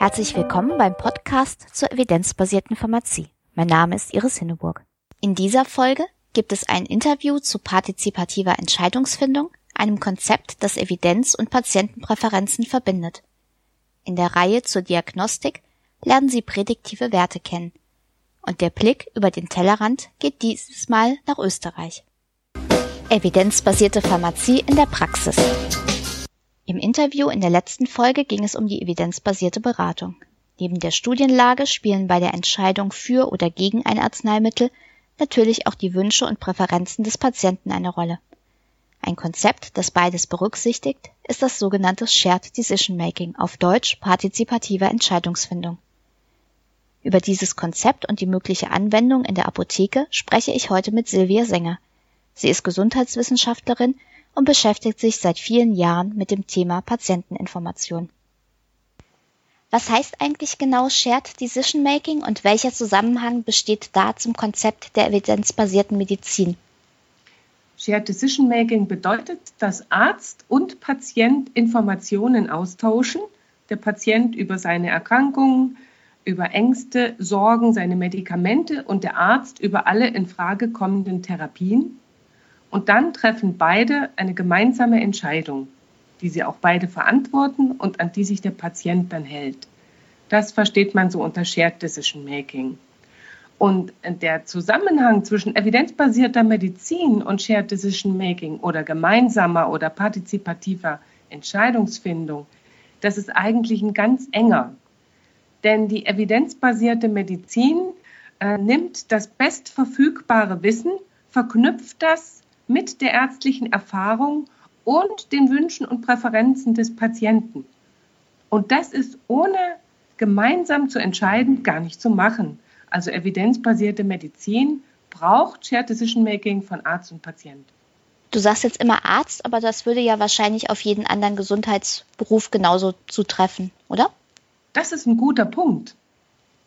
Herzlich willkommen beim Podcast zur evidenzbasierten Pharmazie. Mein Name ist Iris Hinneburg. In dieser Folge gibt es ein Interview zu partizipativer Entscheidungsfindung, einem Konzept, das Evidenz und Patientenpräferenzen verbindet. In der Reihe zur Diagnostik lernen Sie prädiktive Werte kennen. Und der Blick über den Tellerrand geht dieses Mal nach Österreich. Evidenzbasierte Pharmazie in der Praxis. Im Interview in der letzten Folge ging es um die evidenzbasierte Beratung. Neben der Studienlage spielen bei der Entscheidung für oder gegen ein Arzneimittel natürlich auch die Wünsche und Präferenzen des Patienten eine Rolle. Ein Konzept, das beides berücksichtigt, ist das sogenannte Shared Decision Making, auf Deutsch partizipative Entscheidungsfindung. Über dieses Konzept und die mögliche Anwendung in der Apotheke spreche ich heute mit Silvia Sänger. Sie ist Gesundheitswissenschaftlerin und beschäftigt sich seit vielen Jahren mit dem Thema Patienteninformation. Was heißt eigentlich genau Shared Decision Making und welcher Zusammenhang besteht da zum Konzept der evidenzbasierten Medizin? Shared Decision Making bedeutet, dass Arzt und Patient Informationen austauschen, der Patient über seine Erkrankungen, über Ängste, Sorgen, seine Medikamente und der Arzt über alle in Frage kommenden Therapien und dann treffen beide eine gemeinsame Entscheidung, die sie auch beide verantworten und an die sich der Patient dann hält. Das versteht man so unter Shared Decision Making. Und der Zusammenhang zwischen evidenzbasierter Medizin und Shared Decision Making oder gemeinsamer oder partizipativer Entscheidungsfindung, das ist eigentlich ein ganz enger. Denn die evidenzbasierte Medizin äh, nimmt das bestverfügbare Wissen, verknüpft das mit der ärztlichen Erfahrung und den Wünschen und Präferenzen des Patienten. Und das ist ohne gemeinsam zu entscheiden gar nicht zu machen. Also evidenzbasierte Medizin braucht Shared Decision Making von Arzt und Patient. Du sagst jetzt immer Arzt, aber das würde ja wahrscheinlich auf jeden anderen Gesundheitsberuf genauso zutreffen, oder? Das ist ein guter Punkt,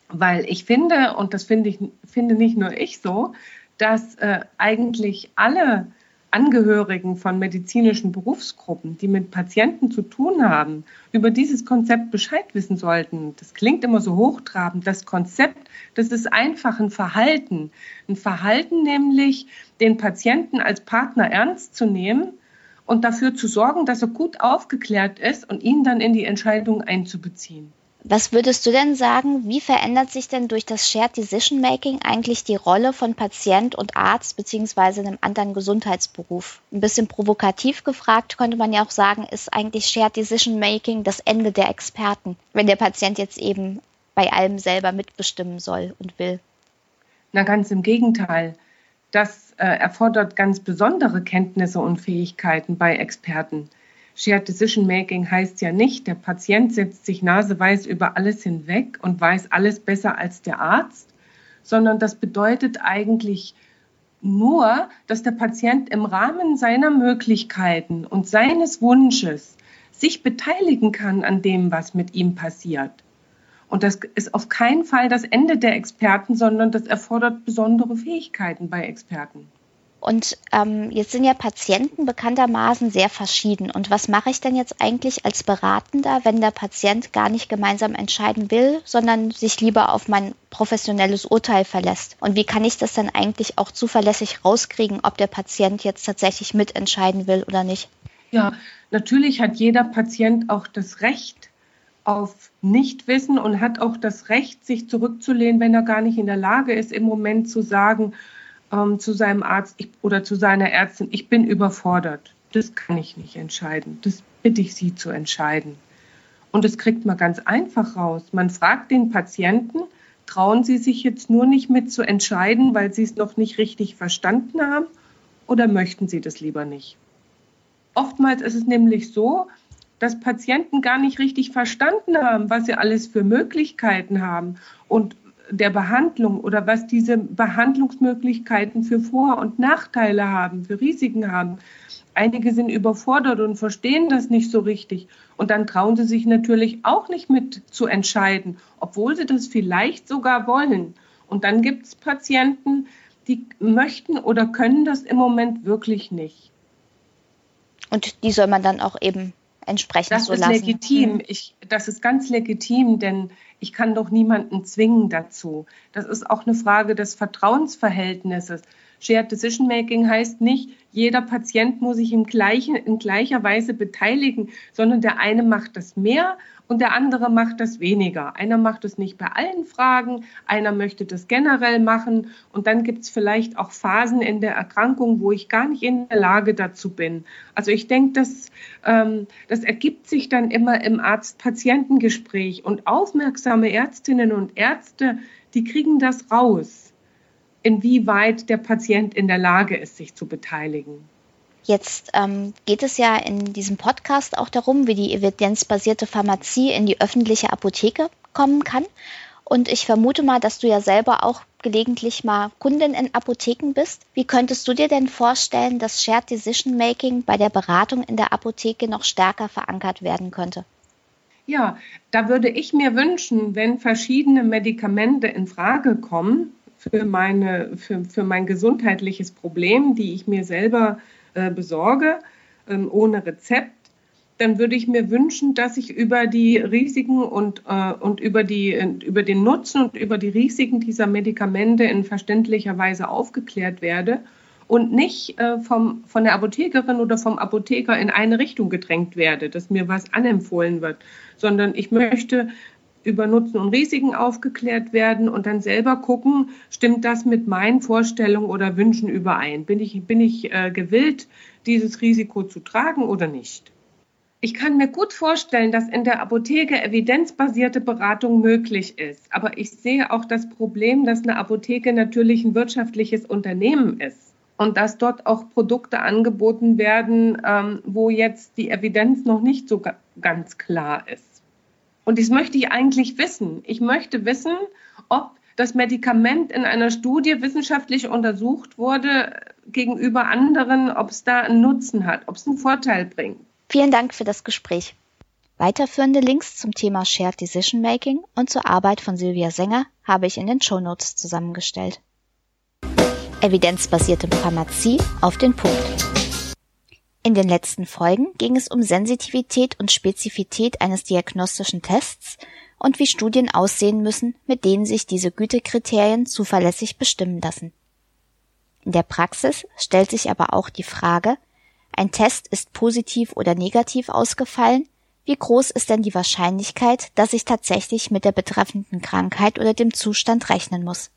weil ich finde, und das finde ich finde nicht nur ich so, dass äh, eigentlich alle Angehörigen von medizinischen Berufsgruppen, die mit Patienten zu tun haben, über dieses Konzept Bescheid wissen sollten. Das klingt immer so hochtrabend. Das Konzept, das ist einfach ein Verhalten. Ein Verhalten nämlich, den Patienten als Partner ernst zu nehmen und dafür zu sorgen, dass er gut aufgeklärt ist und ihn dann in die Entscheidung einzubeziehen. Was würdest du denn sagen, wie verändert sich denn durch das Shared Decision Making eigentlich die Rolle von Patient und Arzt beziehungsweise einem anderen Gesundheitsberuf? Ein bisschen provokativ gefragt könnte man ja auch sagen, ist eigentlich Shared Decision Making das Ende der Experten, wenn der Patient jetzt eben bei allem selber mitbestimmen soll und will? Na ganz im Gegenteil. Das äh, erfordert ganz besondere Kenntnisse und Fähigkeiten bei Experten. Shared Decision Making heißt ja nicht, der Patient setzt sich naseweiß über alles hinweg und weiß alles besser als der Arzt, sondern das bedeutet eigentlich nur, dass der Patient im Rahmen seiner Möglichkeiten und seines Wunsches sich beteiligen kann an dem, was mit ihm passiert. Und das ist auf keinen Fall das Ende der Experten, sondern das erfordert besondere Fähigkeiten bei Experten. Und ähm, jetzt sind ja Patienten bekanntermaßen sehr verschieden. Und was mache ich denn jetzt eigentlich als Beratender, wenn der Patient gar nicht gemeinsam entscheiden will, sondern sich lieber auf mein professionelles Urteil verlässt? Und wie kann ich das dann eigentlich auch zuverlässig rauskriegen, ob der Patient jetzt tatsächlich mitentscheiden will oder nicht? Ja, natürlich hat jeder Patient auch das Recht auf Nichtwissen und hat auch das Recht, sich zurückzulehnen, wenn er gar nicht in der Lage ist, im Moment zu sagen, ähm, zu seinem Arzt ich, oder zu seiner Ärztin, ich bin überfordert. Das kann ich nicht entscheiden. Das bitte ich Sie zu entscheiden. Und das kriegt man ganz einfach raus. Man fragt den Patienten, trauen Sie sich jetzt nur nicht mit zu entscheiden, weil Sie es noch nicht richtig verstanden haben oder möchten Sie das lieber nicht? Oftmals ist es nämlich so, dass Patienten gar nicht richtig verstanden haben, was sie alles für Möglichkeiten haben und der Behandlung oder was diese Behandlungsmöglichkeiten für Vor- und Nachteile haben, für Risiken haben. Einige sind überfordert und verstehen das nicht so richtig. Und dann trauen sie sich natürlich auch nicht mit zu entscheiden, obwohl sie das vielleicht sogar wollen. Und dann gibt es Patienten, die möchten oder können das im Moment wirklich nicht. Und die soll man dann auch eben entsprechend das so ist lassen. legitim. Mhm. Ich, das ist ganz legitim, denn ich kann doch niemanden zwingen dazu. Das ist auch eine Frage des Vertrauensverhältnisses. Shared Decision Making heißt nicht, jeder Patient muss sich in, gleichen, in gleicher Weise beteiligen, sondern der eine macht das mehr und der andere macht das weniger. Einer macht es nicht bei allen Fragen, einer möchte das generell machen und dann gibt es vielleicht auch Phasen in der Erkrankung, wo ich gar nicht in der Lage dazu bin. Also ich denke, das, ähm, das ergibt sich dann immer im Arzt-Patientengespräch und aufmerksame Ärztinnen und Ärzte, die kriegen das raus inwieweit der Patient in der Lage ist, sich zu beteiligen. Jetzt ähm, geht es ja in diesem Podcast auch darum, wie die evidenzbasierte Pharmazie in die öffentliche Apotheke kommen kann. Und ich vermute mal, dass du ja selber auch gelegentlich mal Kundin in Apotheken bist. Wie könntest du dir denn vorstellen, dass Shared Decision Making bei der Beratung in der Apotheke noch stärker verankert werden könnte? Ja, da würde ich mir wünschen, wenn verschiedene Medikamente in Frage kommen, für, meine, für, für mein gesundheitliches Problem, die ich mir selber äh, besorge, ähm, ohne Rezept, dann würde ich mir wünschen, dass ich über die Risiken und, äh, und über, die, über den Nutzen und über die Risiken dieser Medikamente in verständlicher Weise aufgeklärt werde und nicht äh, vom, von der Apothekerin oder vom Apotheker in eine Richtung gedrängt werde, dass mir was anempfohlen wird, sondern ich möchte über Nutzen und Risiken aufgeklärt werden und dann selber gucken, stimmt das mit meinen Vorstellungen oder Wünschen überein? Bin ich, bin ich äh, gewillt, dieses Risiko zu tragen oder nicht? Ich kann mir gut vorstellen, dass in der Apotheke evidenzbasierte Beratung möglich ist. Aber ich sehe auch das Problem, dass eine Apotheke natürlich ein wirtschaftliches Unternehmen ist und dass dort auch Produkte angeboten werden, ähm, wo jetzt die Evidenz noch nicht so ganz klar ist. Und das möchte ich eigentlich wissen. Ich möchte wissen, ob das Medikament in einer Studie wissenschaftlich untersucht wurde gegenüber anderen, ob es da einen Nutzen hat, ob es einen Vorteil bringt. Vielen Dank für das Gespräch. Weiterführende Links zum Thema Shared Decision Making und zur Arbeit von Silvia Sänger habe ich in den Show Notes zusammengestellt. Evidenzbasierte Pharmazie auf den Punkt. In den letzten Folgen ging es um Sensitivität und Spezifität eines diagnostischen Tests und wie Studien aussehen müssen, mit denen sich diese Gütekriterien zuverlässig bestimmen lassen. In der Praxis stellt sich aber auch die Frage, ein Test ist positiv oder negativ ausgefallen, wie groß ist denn die Wahrscheinlichkeit, dass ich tatsächlich mit der betreffenden Krankheit oder dem Zustand rechnen muss?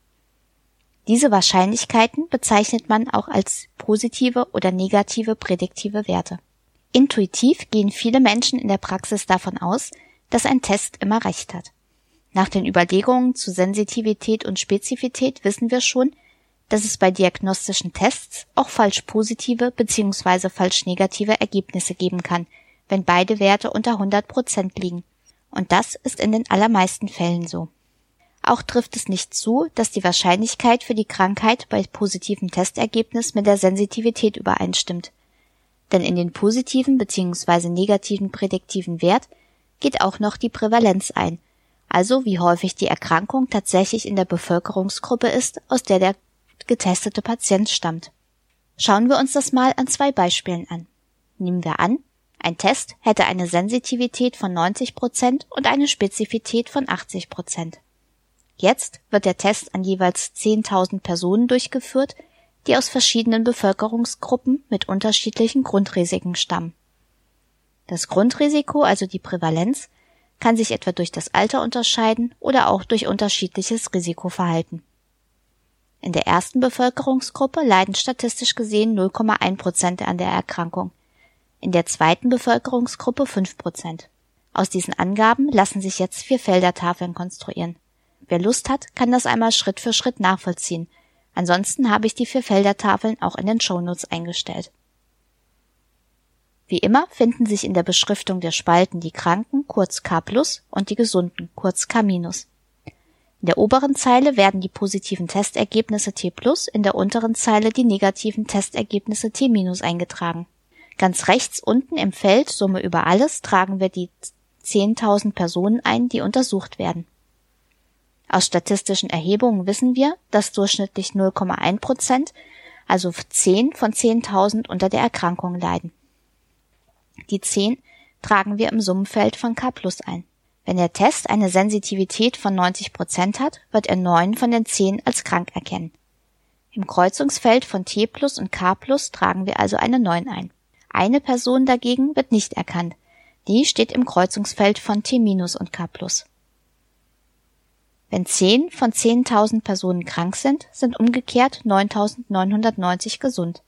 Diese Wahrscheinlichkeiten bezeichnet man auch als positive oder negative prädiktive Werte. Intuitiv gehen viele Menschen in der Praxis davon aus, dass ein Test immer recht hat. Nach den Überlegungen zu Sensitivität und Spezifität wissen wir schon, dass es bei diagnostischen Tests auch falsch positive bzw. falsch negative Ergebnisse geben kann, wenn beide Werte unter 100 Prozent liegen. Und das ist in den allermeisten Fällen so. Auch trifft es nicht zu, dass die Wahrscheinlichkeit für die Krankheit bei positivem Testergebnis mit der Sensitivität übereinstimmt. Denn in den positiven bzw. negativen prädiktiven Wert geht auch noch die Prävalenz ein, also wie häufig die Erkrankung tatsächlich in der Bevölkerungsgruppe ist, aus der der getestete Patient stammt. Schauen wir uns das mal an zwei Beispielen an. Nehmen wir an, ein Test hätte eine Sensitivität von 90 Prozent und eine Spezifität von 80 Prozent. Jetzt wird der Test an jeweils 10.000 Personen durchgeführt, die aus verschiedenen Bevölkerungsgruppen mit unterschiedlichen Grundrisiken stammen. Das Grundrisiko, also die Prävalenz, kann sich etwa durch das Alter unterscheiden oder auch durch unterschiedliches Risikoverhalten. In der ersten Bevölkerungsgruppe leiden statistisch gesehen 0,1 Prozent an der Erkrankung, in der zweiten Bevölkerungsgruppe 5 Prozent. Aus diesen Angaben lassen sich jetzt vier Feldertafeln konstruieren. Wer Lust hat, kann das einmal Schritt für Schritt nachvollziehen. Ansonsten habe ich die vier Feldertafeln auch in den Shownotes eingestellt. Wie immer finden sich in der Beschriftung der Spalten die Kranken, kurz K+, und die Gesunden, kurz K-. In der oberen Zeile werden die positiven Testergebnisse T+, in der unteren Zeile die negativen Testergebnisse T- eingetragen. Ganz rechts unten im Feld Summe über alles tragen wir die 10.000 Personen ein, die untersucht werden. Aus statistischen Erhebungen wissen wir, dass durchschnittlich 0,1 Prozent, also 10 von 10.000 unter der Erkrankung leiden. Die 10 tragen wir im Summenfeld von K plus ein. Wenn der Test eine Sensitivität von 90 Prozent hat, wird er neun von den zehn als krank erkennen. Im Kreuzungsfeld von T plus und K plus tragen wir also eine 9 ein. Eine Person dagegen wird nicht erkannt. Die steht im Kreuzungsfeld von T minus und K plus. Wenn 10 von 10.000 Personen krank sind, sind umgekehrt 9.990 gesund.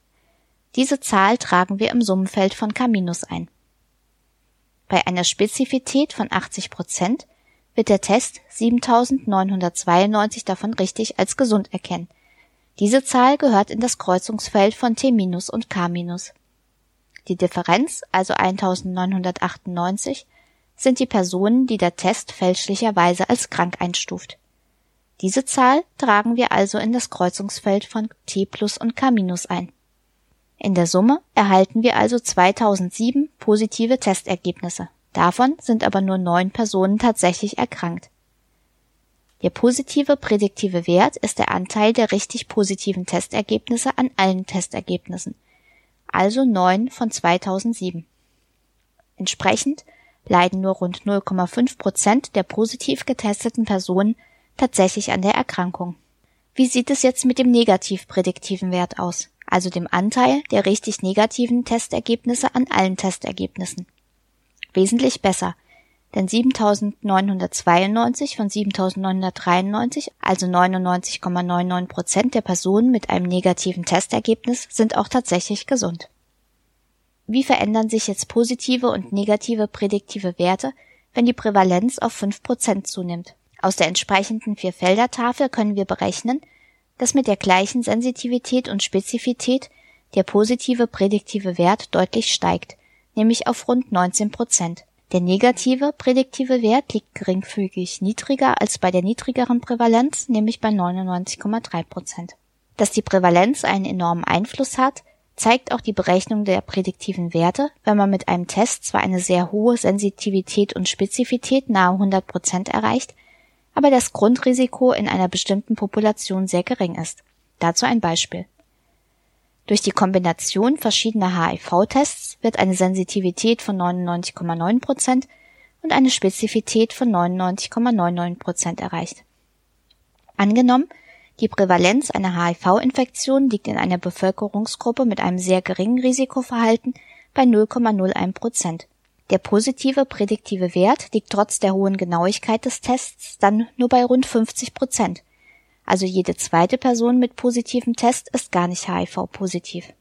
Diese Zahl tragen wir im Summenfeld von K- ein. Bei einer Spezifität von 80 Prozent wird der Test 7.992 davon richtig als gesund erkennen. Diese Zahl gehört in das Kreuzungsfeld von T- und K-. Die Differenz, also 1998, sind die Personen, die der Test fälschlicherweise als krank einstuft. Diese Zahl tragen wir also in das Kreuzungsfeld von T plus und K minus ein. In der Summe erhalten wir also 2007 positive Testergebnisse. Davon sind aber nur neun Personen tatsächlich erkrankt. Der positive prädiktive Wert ist der Anteil der richtig positiven Testergebnisse an allen Testergebnissen, also neun von 2007. Entsprechend leiden nur rund 0,5 Prozent der positiv getesteten Personen tatsächlich an der Erkrankung. Wie sieht es jetzt mit dem negativ prädiktiven Wert aus, also dem Anteil der richtig negativen Testergebnisse an allen Testergebnissen? Wesentlich besser, denn 7992 von 7993, also 99,99 Prozent der Personen mit einem negativen Testergebnis sind auch tatsächlich gesund. Wie verändern sich jetzt positive und negative prädiktive Werte, wenn die Prävalenz auf 5% zunimmt? Aus der entsprechenden Vierfelder-Tafel können wir berechnen, dass mit der gleichen Sensitivität und Spezifität der positive prädiktive Wert deutlich steigt, nämlich auf rund 19% Der negative prädiktive Wert liegt geringfügig niedriger als bei der niedrigeren Prävalenz, nämlich bei 99,3% Dass die Prävalenz einen enormen Einfluss hat, zeigt auch die Berechnung der prädiktiven Werte, wenn man mit einem Test zwar eine sehr hohe Sensitivität und Spezifität nahe 100 Prozent erreicht, aber das Grundrisiko in einer bestimmten Population sehr gering ist. Dazu ein Beispiel. Durch die Kombination verschiedener HIV-Tests wird eine Sensitivität von 99,9 Prozent und eine Spezifität von 99,99 Prozent erreicht. Angenommen, die Prävalenz einer HIV-Infektion liegt in einer Bevölkerungsgruppe mit einem sehr geringen Risikoverhalten bei 0,01 Prozent. Der positive prädiktive Wert liegt trotz der hohen Genauigkeit des Tests dann nur bei rund 50 Prozent. Also jede zweite Person mit positivem Test ist gar nicht HIV-positiv.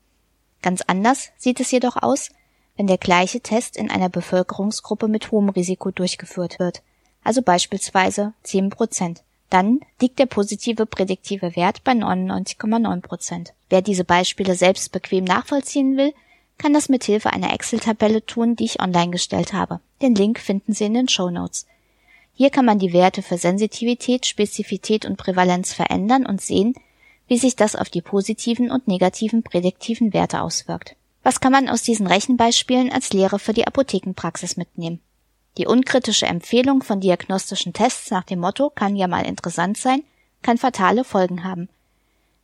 Ganz anders sieht es jedoch aus, wenn der gleiche Test in einer Bevölkerungsgruppe mit hohem Risiko durchgeführt wird, also beispielsweise 10 Prozent dann liegt der positive prädiktive Wert bei 99,9 Prozent. Wer diese Beispiele selbst bequem nachvollziehen will, kann das mit Hilfe einer Excel-Tabelle tun, die ich online gestellt habe. Den Link finden Sie in den Show Notes. Hier kann man die Werte für Sensitivität, Spezifität und Prävalenz verändern und sehen, wie sich das auf die positiven und negativen prädiktiven Werte auswirkt. Was kann man aus diesen Rechenbeispielen als Lehre für die Apothekenpraxis mitnehmen? Die unkritische Empfehlung von diagnostischen Tests nach dem Motto kann ja mal interessant sein, kann fatale Folgen haben.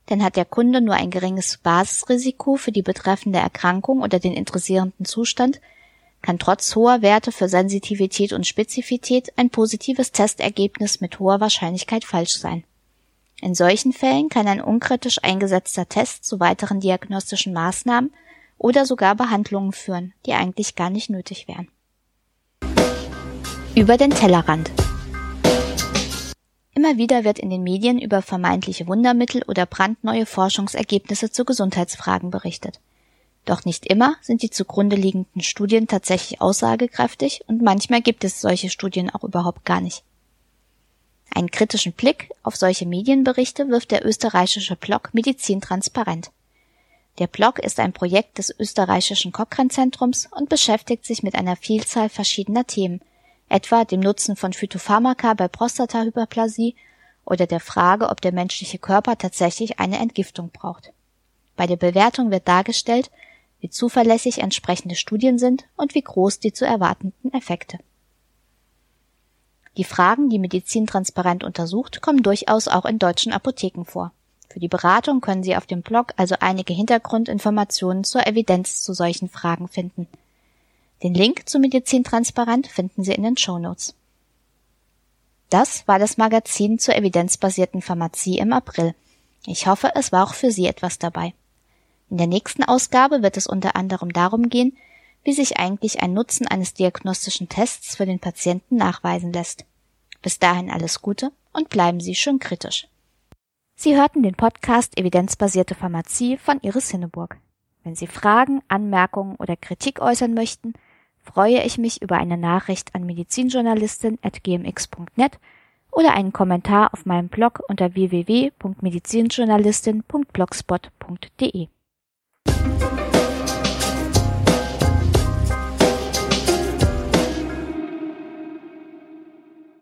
Denn hat der Kunde nur ein geringes Basisrisiko für die betreffende Erkrankung oder den interessierenden Zustand, kann trotz hoher Werte für Sensitivität und Spezifität ein positives Testergebnis mit hoher Wahrscheinlichkeit falsch sein. In solchen Fällen kann ein unkritisch eingesetzter Test zu weiteren diagnostischen Maßnahmen oder sogar Behandlungen führen, die eigentlich gar nicht nötig wären. Über den Tellerrand. Immer wieder wird in den Medien über vermeintliche Wundermittel oder brandneue Forschungsergebnisse zu Gesundheitsfragen berichtet. Doch nicht immer sind die zugrunde liegenden Studien tatsächlich aussagekräftig und manchmal gibt es solche Studien auch überhaupt gar nicht. Einen kritischen Blick auf solche Medienberichte wirft der österreichische Blog Medizin transparent. Der Blog ist ein Projekt des österreichischen Cochrane Zentrums und beschäftigt sich mit einer Vielzahl verschiedener Themen – etwa dem Nutzen von Phytopharmaka bei Prostatahyperplasie oder der Frage, ob der menschliche Körper tatsächlich eine Entgiftung braucht. Bei der Bewertung wird dargestellt, wie zuverlässig entsprechende Studien sind und wie groß die zu erwartenden Effekte. Die Fragen, die Medizin transparent untersucht, kommen durchaus auch in deutschen Apotheken vor. Für die Beratung können Sie auf dem Blog also einige Hintergrundinformationen zur Evidenz zu solchen Fragen finden. Den Link zu Medizin Transparent finden Sie in den Show Notes. Das war das Magazin zur evidenzbasierten Pharmazie im April. Ich hoffe, es war auch für Sie etwas dabei. In der nächsten Ausgabe wird es unter anderem darum gehen, wie sich eigentlich ein Nutzen eines diagnostischen Tests für den Patienten nachweisen lässt. Bis dahin alles Gute und bleiben Sie schön kritisch. Sie hörten den Podcast Evidenzbasierte Pharmazie von Iris Hinneburg. Wenn Sie Fragen, Anmerkungen oder Kritik äußern möchten, freue ich mich über eine Nachricht an medizinjournalistin.gmx.net oder einen Kommentar auf meinem Blog unter www.medizinjournalistin.blogspot.de.